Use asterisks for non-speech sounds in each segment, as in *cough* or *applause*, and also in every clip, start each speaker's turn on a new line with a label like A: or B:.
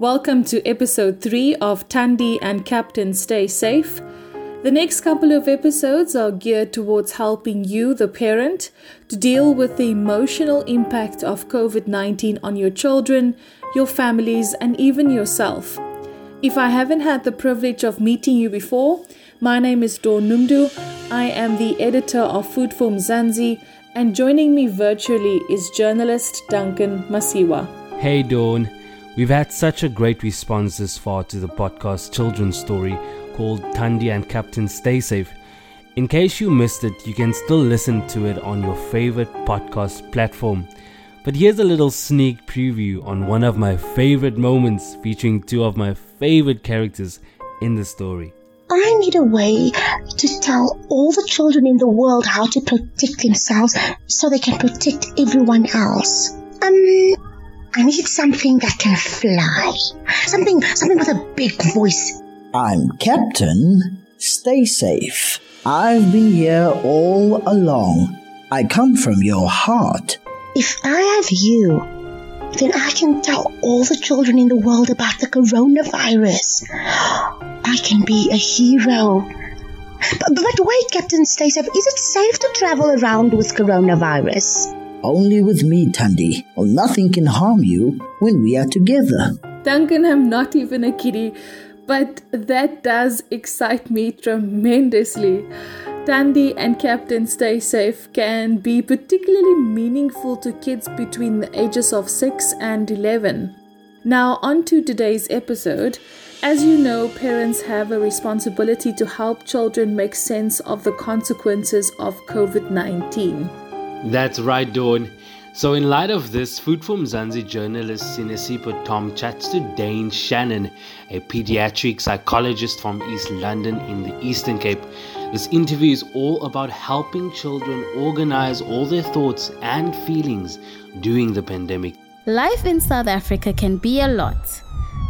A: Welcome to episode 3 of Thandi and Captain Stay Safe. The next couple of episodes are geared towards helping you, the parent, to deal with the emotional impact of COVID 19 on your children, your families, and even yourself. If I haven't had the privilege of meeting you before, my name is Dawn Noemdoe. I am the editor of Food for Mzansi, and joining me virtually is journalist Duncan Masiwa.
B: Hey Dawn, we've had such a great response this far to the podcast children's story called Thandi and Captain Stay Safe. In case you missed it, you can still listen to it on your favorite podcast platform. But here's a little sneak preview on one of my favorite moments featuring two of my favorite characters in the story.
C: I need a way to tell all the children in the world how to protect themselves so they can protect everyone else. Um, I need something that can fly. Something, something with a big voice.
D: I'm Captain. Stay safe. I've been here all along. I come from your heart.
C: If I have you, then I can tell all the children in the world about the coronavirus. I can be a hero. But, but wait, Captain Stay Safe, is it safe to travel around with coronavirus?
D: Only with me, Thandi. or nothing can harm you when we are together.
A: Duncan, I'm not even a kiddie, but that does excite me tremendously. Tandy and Captain Stay Safe can be particularly meaningful to kids between the ages of 6 and 11. Now, on to today's episode. As you know, parents have a responsibility to help children make sense of the consequences of COVID 19.
B: That's right, Dawn. So, in light of this, Food for Mzansi journalist Sinesipho Tom chats to Dane Shannon, a pediatric psychologist from East London in the Eastern Cape. This interview is all about helping children organize all their thoughts and feelings during the pandemic.
E: Life in South Africa can be a lot.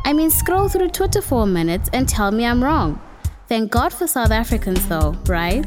E: I mean, scroll through Twitter for a minute and tell me I'm wrong. Thank God for South Africans, though, right?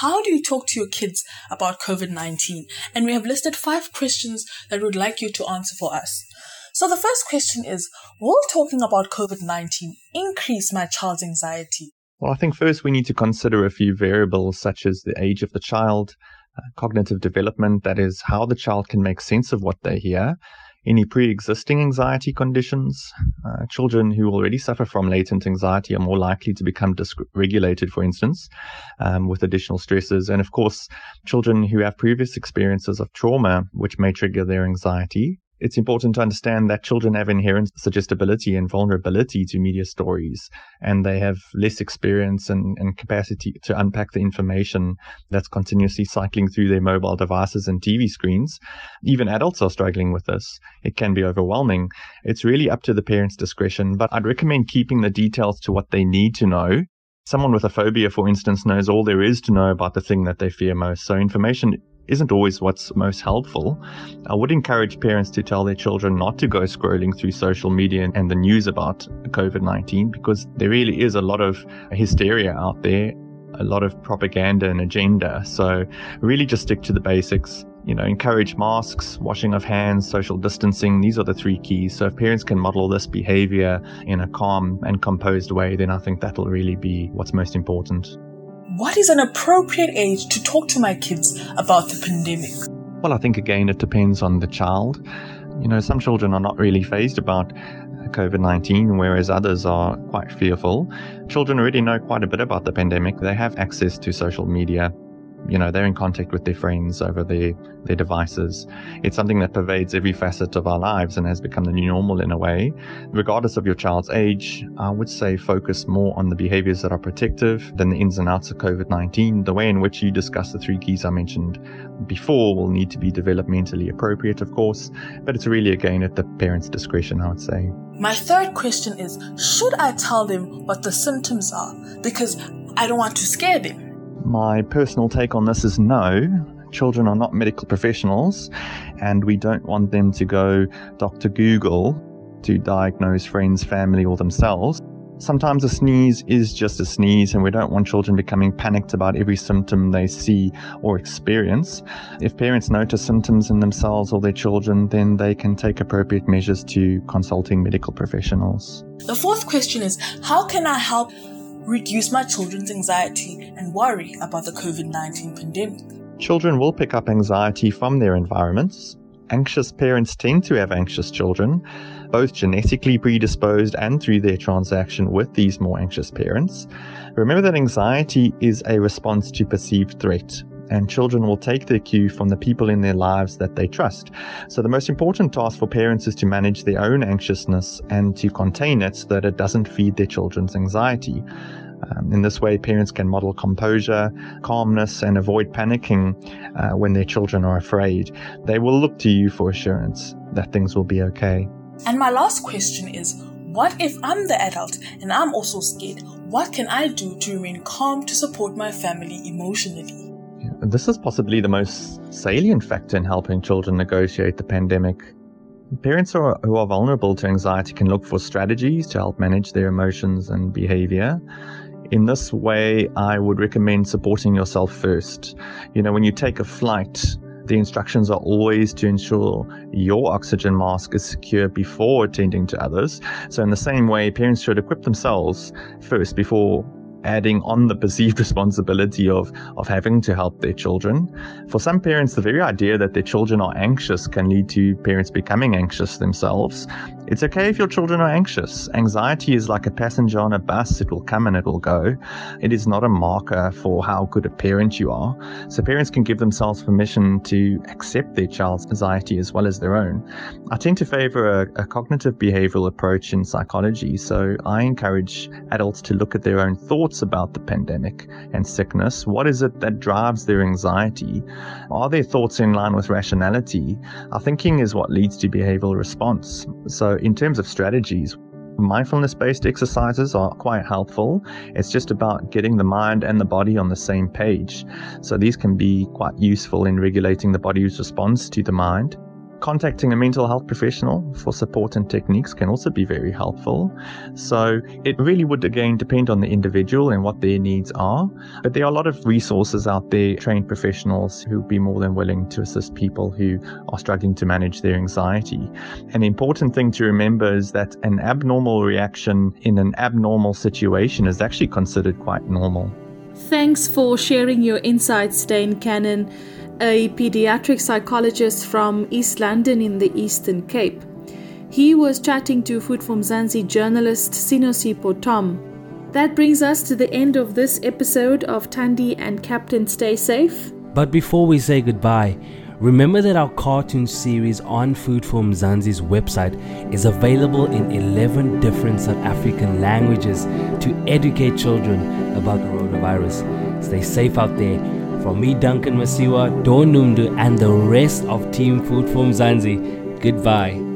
F: how do you talk to your kids about COVID-19? And we have listed five questions that we would like you to answer for us. So the first question is, will talking about COVID-19 increase my child's anxiety?
G: Well, I think first we need to consider a few variables such as the age of the child, uh, cognitive development, that is, how the child can make sense of what they hear, any pre existing anxiety conditions. Uh, children who already suffer from latent anxiety are more likely to become dysregulated, for instance, um, with additional stresses. And of course, children who have previous experiences of trauma, which may trigger their anxiety, it's important to understand that children have inherent suggestibility and vulnerability to media stories, and they have less experience and, and, capacity to unpack the information that's continuously cycling through their mobile devices and TV screens. Even adults are struggling with this. It can be overwhelming. It's really up to the parent's discretion, but I'd recommend keeping the details to what they need to know Someone with a phobia, for instance, knows all there is to know about the thing that they fear most. So information isn't always what's most helpful. I would encourage parents to tell their children not to go scrolling through social media and the news about COVID 19 because there really is a lot of hysteria out there, a lot of propaganda and agenda. So, really just stick to the basics. You know, encourage masks, washing of hands, social distancing. These are the three keys. So, if parents can model this behavior in a calm and composed way, then I think that'll really be what's most important.
F: What is an appropriate age to talk to my kids about the pandemic?
G: Well, I think again, it depends on the child. You know, some children are not really fazed about COVID 19, whereas others are quite fearful. Children already know quite a bit about the pandemic. They have access to social media, you know, they're in contact with their friends over their, their devices. It's something that pervades every facet of our lives and has become the new normal in a way. Regardless of your child's age, I would say focus more on the behaviors that are protective than the ins and outs of COVID-19. The way in which you discuss the three keys I mentioned before will need to be developmentally appropriate, of course, but it's really again at the parent's discretion, I would say.
F: My third question is, should I tell them what the symptoms are? Because I don't want to scare them.
G: My personal take on this is no. Children are not medical professionals, and we don't want them to go Dr. Google to diagnose friends, family, or themselves. Sometimes a sneeze is just a sneeze, and we don't want children becoming panicked about every symptom they see or experience. If parents notice symptoms in themselves or their children, then they can take appropriate measures to consulting medical professionals.
F: The fourth question is How can I help reduce my children's anxiety and worry about the COVID 19 pandemic?
G: Children will pick up anxiety from their environments. Anxious parents tend to have anxious children, both genetically predisposed and through their transaction with these more anxious parents. Remember that anxiety is a response to perceived threat, and children will take their cue from the people in their lives that they trust. So, the most important task for parents is to manage their own anxiousness and to contain it so that it doesn't feed their children's anxiety. Um, in this way, parents can model composure, calmness, and avoid panicking uh, when their children are afraid. They will look to you for assurance that things will be okay.
F: And my last question is what if I'm the adult and I'm also scared? What can I do to remain calm to support my family emotionally?
G: This is possibly the most salient factor in helping children negotiate the pandemic. Parents who are, who are vulnerable to anxiety can look for strategies to help manage their emotions and behavior. In this way, I would recommend supporting yourself first. You know, when you take a flight, the instructions are always to ensure your oxygen mask is secure before attending to others. So, in the same way, parents should equip themselves first before adding on the perceived *laughs* responsibility of, of having to help their children. For some parents, the very idea that their children are anxious can lead to parents becoming anxious themselves. It's okay if your children are anxious. Anxiety is like a passenger on a bus, it will come and it will go. It is not a marker for how good a parent you are. So parents can give themselves permission to accept their child's anxiety as well as their own. I tend to favor a, a cognitive behavioral approach in psychology, so I encourage adults to look at their own thoughts about the pandemic and sickness. What is it that drives their anxiety? Are their thoughts in line with rationality? Our thinking is what leads to behavioral response. So in terms of strategies, mindfulness based exercises are quite helpful. It's just about getting the mind and the body on the same page. So these can be quite useful in regulating the body's response to the mind. Contacting a mental health professional for support and techniques can also be very helpful. So it really would again depend on the individual and what their needs are. But there are a lot of resources out there, trained professionals who would be more than willing to assist people who are struggling to manage their anxiety. An important thing to remember is that an abnormal reaction in an abnormal situation is actually considered quite normal.
A: Thanks for sharing your insights, Dane Cannon a pediatric psychologist from East London in the Eastern Cape. He was chatting to Food for Mzansi journalist Sinesipho Tom. That brings us to the end of this episode of Thandi and Captain Stay Safe.
B: But before we say goodbye, remember that our cartoon series on Food for Mzansi's website is available in 11 different South African languages to educate children about the coronavirus. Stay safe out there from me, Duncan Masiwa, Dawn Noemdoe, and the rest of Team Food for Mzansi, goodbye.